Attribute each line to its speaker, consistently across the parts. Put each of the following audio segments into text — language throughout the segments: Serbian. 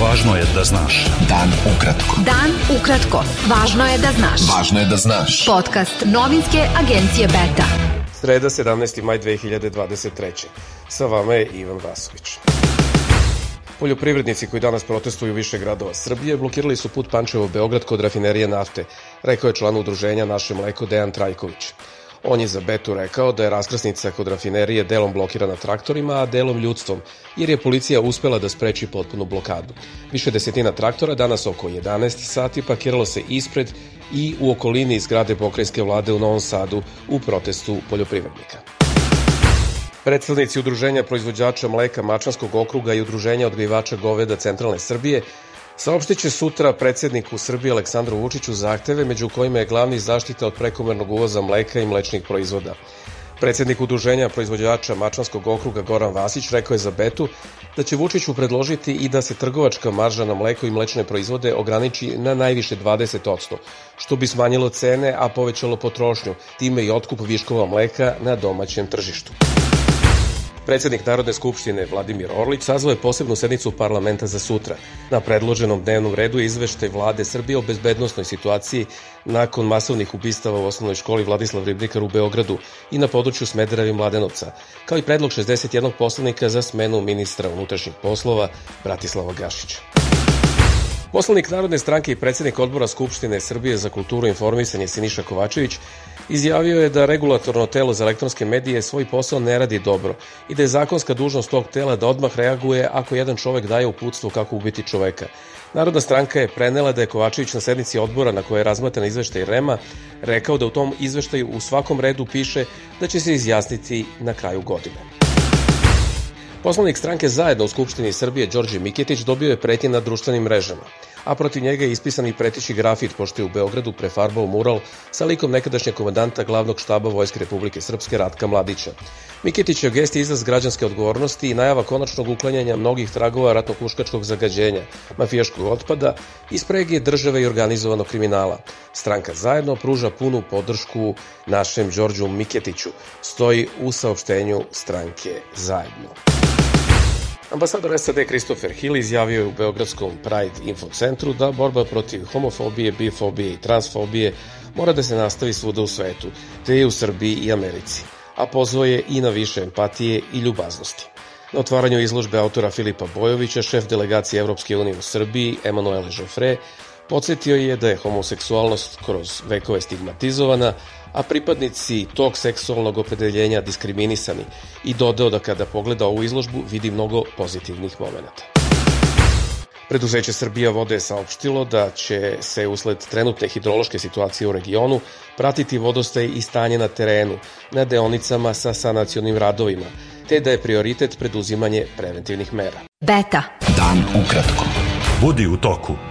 Speaker 1: Važno je da znaš.
Speaker 2: Dan ukratko.
Speaker 3: Dan ukratko. Važno je da znaš.
Speaker 2: Važno je da znaš.
Speaker 3: Podcast novinske agencije Beta.
Speaker 4: Sreda 17. maj 2023. Sa vama je Ivan Vasović. Poljoprivrednici koji danas protestuju više gradova Srbije blokirali su put Pančevo-Beograd kod rafinerije nafte, rekao je član udruženja Naše mleko Dejan Trajković. On je za Betu rekao da je raskrasnica kod rafinerije delom blokirana traktorima, a delom ljudstvom, jer je policija uspela da spreči potpunu blokadu. Više desetina traktora danas oko 11 sati parkiralo se ispred i u okolini zgrade pokrajinske vlade u Novom Sadu u protestu poljoprivrednika. Predstavnici Udruženja proizvođača mleka Mačanskog okruga i Udruženja odgajivača goveda Centralne Srbije Saopštit će sutra predsedniku Srbije Aleksandru Vučiću zahteve među kojima je glavni zaštita od prekomernog uvoza mleka i mlečnih proizvoda. Predsednik udruženja proizvođača Mačanskog okruga Goran Vasić rekao je za Betu da će Vučiću predložiti i da se trgovačka marža na mleko i mlečne proizvode ograniči na najviše 20%, što bi smanjilo cene, a povećalo potrošnju, time i otkup viškova mleka na domaćem tržištu. Predsednik Narodne skupštine Vladimir Orlić sazvao je posebnu sednicu parlamenta za sutra. Na predloženom dnevnom redu je izveštaj vlade Srbije o bezbednostnoj situaciji nakon masovnih ubistava u osnovnoj školi Vladislav Ribnikar u Beogradu i na području Smedereva i Mladenovca, kao i predlog 61 poslanika za smenu ministra unutrašnjih poslova Bratislava Gašića. Poslanik Narodne stranke i predsednik odbora Skupštine Srbije za kulturu i informisanje Siniša Kovačević izjavio je da regulatorno telo za elektronske medije svoj posao ne radi dobro i da je zakonska dužnost tog tela da odmah reaguje ako jedan čovek daje uputstvo kako ubiti čoveka. Narodna stranka je prenela da je Kovačević na sednici odbora na kojoj je razmatan izveštaj REMA rekao da u tom izveštaju u svakom redu piše da će se izjasniti na kraju godine. Poslanik stranke zajedno u Skupštini Srbije Đorđe Miketić dobio je pretnje na društvenim mrežama, a protiv njega je ispisan i pretići grafit pošto je u Beogradu prefarbao mural sa likom nekadašnjeg komandanta glavnog štaba Vojske Republike Srpske Ratka Mladića. Miketić je gest izraz građanske odgovornosti i najava konačnog uklanjanja mnogih tragova ratnokuškačkog zagađenja, mafijaškog otpada i sprege države i organizovanog kriminala. Stranka zajedno pruža punu podršku našem Đorđu Miketiću, stoji u saopštenju stranke zajedno. Ambasador SAD Christopher Hill izjavio je u Beogradskom Pride Info centru da borba protiv homofobije, bifobije i transfobije mora da se nastavi svuda u svetu, te i u Srbiji i Americi, a pozvao je i na više empatije i ljubaznosti. Na otvaranju izložbe autora Filipa Bojovića, šef delegacije Evropske unije u Srbiji, Emanuele Joffre, podsjetio je da je homoseksualnost kroz vekove stigmatizovana, a pripadnici tog seksualnog opredeljenja diskriminisani i dodao da kada pogleda ovu izložbu vidi mnogo pozitivnih momenta. Preduzeće Srbija vode je saopštilo da će se usled trenutne hidrološke situacije u regionu pratiti vodostaj i stanje na terenu, na deonicama sa sanacionim radovima, te da je prioritet preduzimanje preventivnih mera.
Speaker 3: Beta.
Speaker 2: Dan ukratko.
Speaker 1: Budi u toku.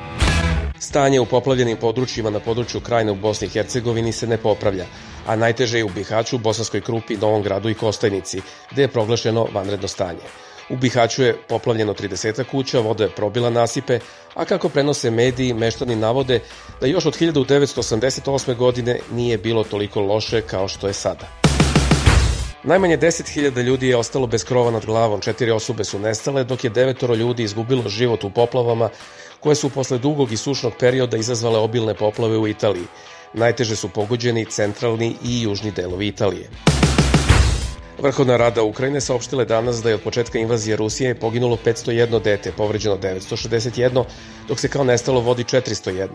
Speaker 4: Stanje u poplavljenim područjima na području krajine u Bosni i Hercegovini se ne popravlja, a najteže je u Bihaću, Bosanskoj Krupi, Novom gradu i Kostajnici, gde je proglašeno vanredno stanje. U Bihaću je poplavljeno 30 kuća, voda je probila nasipe, a kako prenose mediji, meštani navode da još od 1988. godine nije bilo toliko loše kao što je sada. Najmanje 10.000 ljudi je ostalo bez krova nad glavom, četiri osobe su nestale, dok je devetoro ljudi izgubilo život u poplavama koje su posle dugog i sušnog perioda izazvale obilne poplave u Italiji. Najteže su pogođeni centralni i južni delovi Italije. Vrhovna rada Ukrajine saopštile danas da je od početka invazije Rusije poginulo 501 dete, povređeno 961, dok se kao nestalo vodi 401,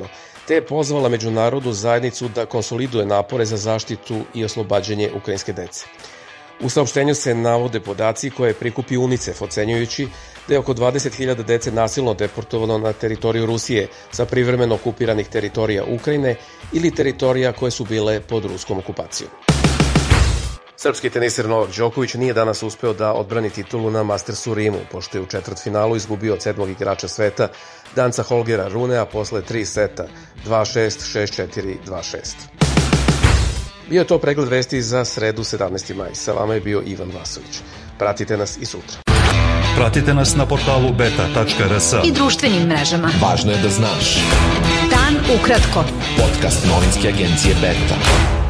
Speaker 4: te je pozvala međunarodnu zajednicu da konsoliduje napore za zaštitu i oslobađanje ukrajinske dece. U saopštenju se navode podaci koje je prikupi UNICEF, ocenjujući da je oko 20.000 dece nasilno deportovano na teritoriju Rusije sa privremeno okupiranih teritorija Ukrajine ili teritorija koje su bile pod ruskom okupacijom. Srpski teniser Novak Đoković nije danas uspeo da odbrani titulu na Mastersu u Rimu, pošto je u četvrtfinalu izgubio od sedmog igrača sveta Danca Holgera Runea posle tri seta 2-6, 6-4, 2-6. Bio je to pregled vesti za sredu 17. maj. Sa vama je bio Ivan Vasović. Pratite nas i sutra.
Speaker 1: Pratite nas na portalu beta.rs
Speaker 3: I društvenim mrežama.
Speaker 2: Važno je da znaš.
Speaker 3: Dan ukratko.
Speaker 2: Podcast novinske agencije Beta.